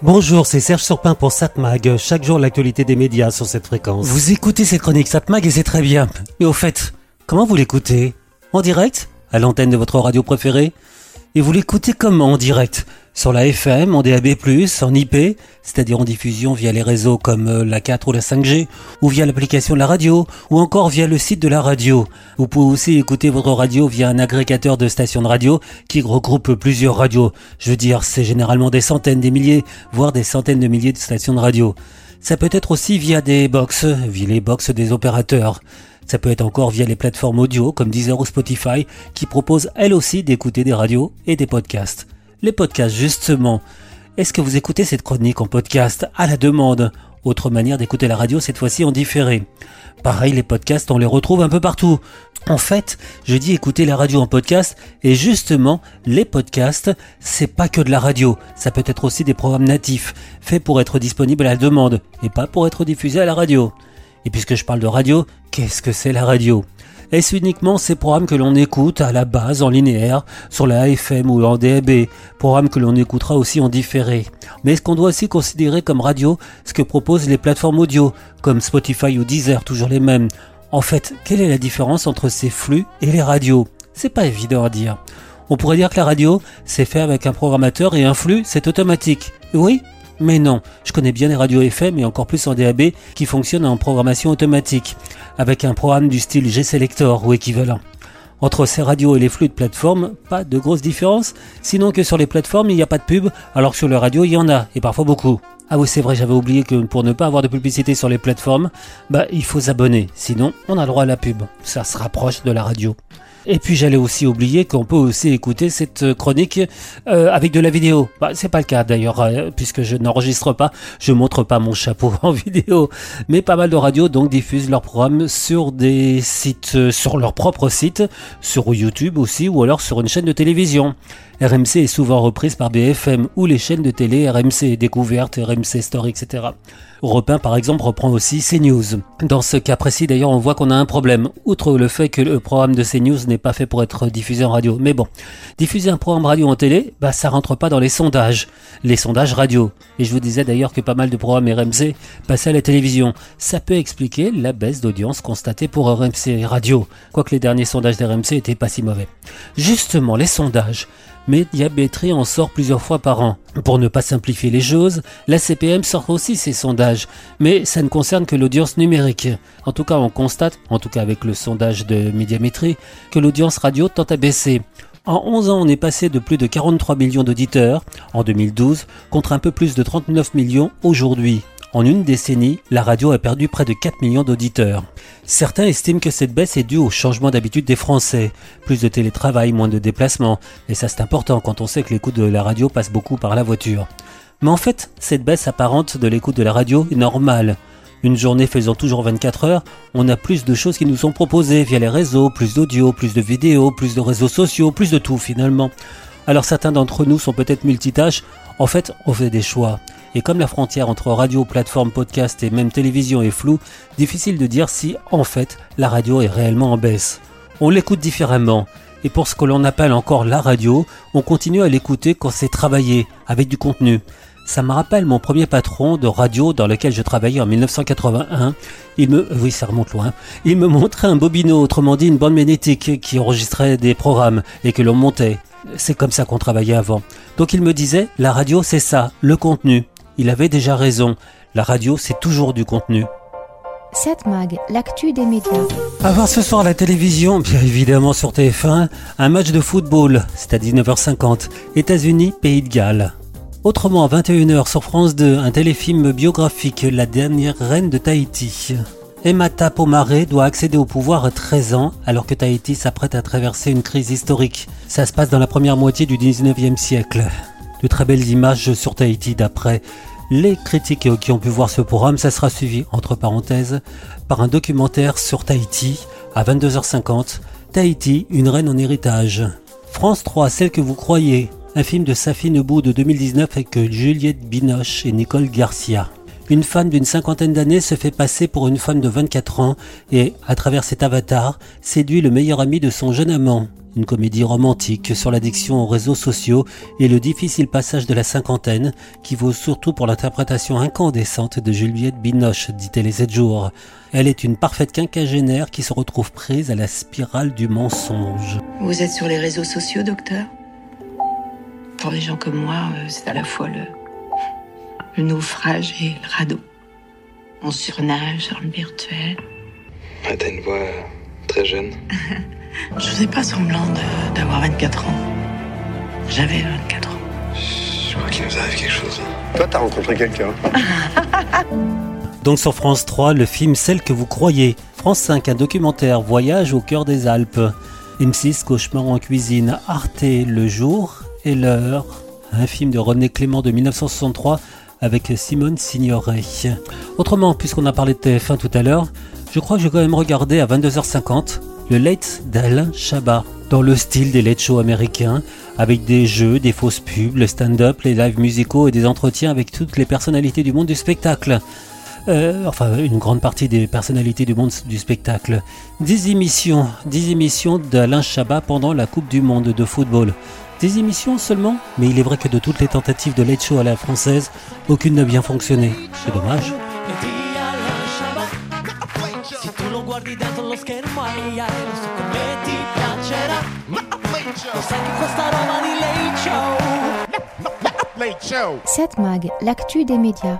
Bonjour, c'est Serge Surpin pour Satmag. Chaque jour, l'actualité des médias sur cette fréquence. Vous écoutez cette chronique Satmag et c'est très bien. Mais au fait, comment vous l'écoutez? En direct? À l'antenne de votre radio préférée? Et vous l'écoutez comment en direct? Sur la FM, en DAB+, en IP, c'est-à-dire en diffusion via les réseaux comme euh, la 4 ou la 5G, ou via l'application de la radio, ou encore via le site de la radio. Vous pouvez aussi écouter votre radio via un agrégateur de stations de radio qui regroupe plusieurs radios. Je veux dire, c'est généralement des centaines, des milliers, voire des centaines de milliers de stations de radio. Ça peut être aussi via des box, via les box des opérateurs. Ça peut être encore via les plateformes audio comme Deezer ou Spotify qui proposent elles aussi d'écouter des radios et des podcasts. Les podcasts, justement. Est-ce que vous écoutez cette chronique en podcast à la demande? Autre manière d'écouter la radio, cette fois-ci en différé. Pareil, les podcasts, on les retrouve un peu partout. En fait, je dis écouter la radio en podcast, et justement, les podcasts, c'est pas que de la radio. Ça peut être aussi des programmes natifs, faits pour être disponibles à la demande, et pas pour être diffusés à la radio. Et puisque je parle de radio, qu'est-ce que c'est la radio? Est-ce uniquement ces programmes que l'on écoute à la base en linéaire, sur la AFM ou en DAB, programmes que l'on écoutera aussi en différé. Mais est-ce qu'on doit aussi considérer comme radio ce que proposent les plateformes audio, comme Spotify ou Deezer, toujours les mêmes? En fait, quelle est la différence entre ces flux et les radios? C'est pas évident à dire. On pourrait dire que la radio, c'est fait avec un programmateur et un flux, c'est automatique. Oui, mais non, je connais bien les radios FM et encore plus en DAB qui fonctionnent en programmation automatique, avec un programme du style G-Selector ou équivalent. Entre ces radios et les flux de plateforme, pas de grosse différence, sinon que sur les plateformes il n'y a pas de pub, alors que sur les radios il y en a, et parfois beaucoup. Ah oui c'est vrai, j'avais oublié que pour ne pas avoir de publicité sur les plateformes, bah il faut s'abonner, sinon on a le droit à la pub. Ça se rapproche de la radio. Et puis j'allais aussi oublier qu'on peut aussi écouter cette chronique euh, avec de la vidéo. Bah, c'est pas le cas d'ailleurs, euh, puisque je n'enregistre pas, je montre pas mon chapeau en vidéo. Mais pas mal de radios donc diffusent leurs programmes sur des sites, euh, sur leur propre site, sur YouTube aussi, ou alors sur une chaîne de télévision. RMC est souvent reprise par BFM ou les chaînes de télé RMC Découverte, RMC Story, etc. 1 par exemple reprend aussi CNews. Dans ce cas précis d'ailleurs on voit qu'on a un problème, outre le fait que le programme de CNews n'est pas fait pour être diffusé en radio. Mais bon, diffuser un programme radio en télé, bah ça rentre pas dans les sondages, les sondages radio. Et je vous disais d'ailleurs que pas mal de programmes RMC passaient à la télévision. Ça peut expliquer la baisse d'audience constatée pour RMC Radio, quoique les derniers sondages d'RMC étaient pas si mauvais. Justement, les sondages mais Diabétrie en sort plusieurs fois par an. Pour ne pas simplifier les choses, la CPM sort aussi ses sondages, mais ça ne concerne que l'audience numérique. En tout cas, on constate, en tout cas avec le sondage de médiamétrie, que l'audience radio tend à baisser. En 11 ans, on est passé de plus de 43 millions d'auditeurs en 2012 contre un peu plus de 39 millions aujourd'hui. En une décennie, la radio a perdu près de 4 millions d'auditeurs. Certains estiment que cette baisse est due au changement d'habitude des Français. Plus de télétravail, moins de déplacements. Et ça c'est important quand on sait que l'écoute de la radio passe beaucoup par la voiture. Mais en fait, cette baisse apparente de l'écoute de la radio est normale. Une journée faisant toujours 24 heures, on a plus de choses qui nous sont proposées via les réseaux, plus d'audio, plus de vidéos, plus de réseaux sociaux, plus de tout finalement. Alors certains d'entre nous sont peut-être multitâches, en fait on fait des choix. Et comme la frontière entre radio, plateforme, podcast et même télévision est floue, difficile de dire si, en fait, la radio est réellement en baisse. On l'écoute différemment. Et pour ce que l'on appelle encore la radio, on continue à l'écouter quand c'est travaillé, avec du contenu. Ça me rappelle mon premier patron de radio dans lequel je travaillais en 1981. Il me, oui, ça remonte loin. Il me montrait un bobino, autrement dit une bande magnétique qui enregistrait des programmes et que l'on montait. C'est comme ça qu'on travaillait avant. Donc il me disait, la radio c'est ça, le contenu il avait déjà raison. La radio, c'est toujours du contenu. 7 Mag, l'actu des médias. À voir ce soir à la télévision, bien évidemment sur TF1, un match de football, c'est à 19h50, États-Unis, Pays de Galles. Autrement, à 21h sur France 2, un téléfilm biographique, La dernière reine de Tahiti. Emata Pomaré doit accéder au pouvoir à 13 ans alors que Tahiti s'apprête à traverser une crise historique. Ça se passe dans la première moitié du 19e siècle de très belles images sur Tahiti d'après les critiques qui ont pu voir ce programme. Ça sera suivi, entre parenthèses, par un documentaire sur Tahiti à 22h50. Tahiti, une reine en héritage. France 3, celle que vous croyez. Un film de Safi Nebou de 2019 avec Juliette Binoche et Nicole Garcia. Une femme d'une cinquantaine d'années se fait passer pour une femme de 24 ans et, à travers cet avatar, séduit le meilleur ami de son jeune amant. Une comédie romantique sur l'addiction aux réseaux sociaux et le difficile passage de la cinquantaine qui vaut surtout pour l'interprétation incandescente de Juliette Binoche, dit Télé 7 jours. Elle est une parfaite quinquagénaire qui se retrouve prise à la spirale du mensonge. Vous êtes sur les réseaux sociaux, docteur? Pour des gens comme moi, euh, c'est à la fois le, le naufrage et le radeau. On surnage dans le virtuel. Ah, T'as une voix très jeune. Je faisais pas semblant d'avoir 24 ans. J'avais 24 ans. Je crois qu'il nous arrive quelque chose. Toi, t'as rencontré quelqu'un Donc sur France 3, le film Celle que vous croyez. France 5, un documentaire Voyage au cœur des Alpes. M6, Cauchemar en cuisine. Arte, Le jour et l'heure. Un film de René Clément de 1963 avec Simone Signoret. Autrement, puisqu'on a parlé de TF1 tout à l'heure, je crois que j'ai quand même regardé à 22h50 le Late d'Alain Chabat, dans le style des late shows américains, avec des jeux, des fausses pubs, le stand-up, les lives musicaux et des entretiens avec toutes les personnalités du monde du spectacle. Euh, enfin, une grande partie des personnalités du monde du spectacle. 10 émissions, 10 émissions d'Alain Chabat pendant la Coupe du Monde de football. 10 émissions seulement, mais il est vrai que de toutes les tentatives de late show à la française, aucune n'a bien fonctionné. C'est dommage. 7 Mag, l'actu des médias.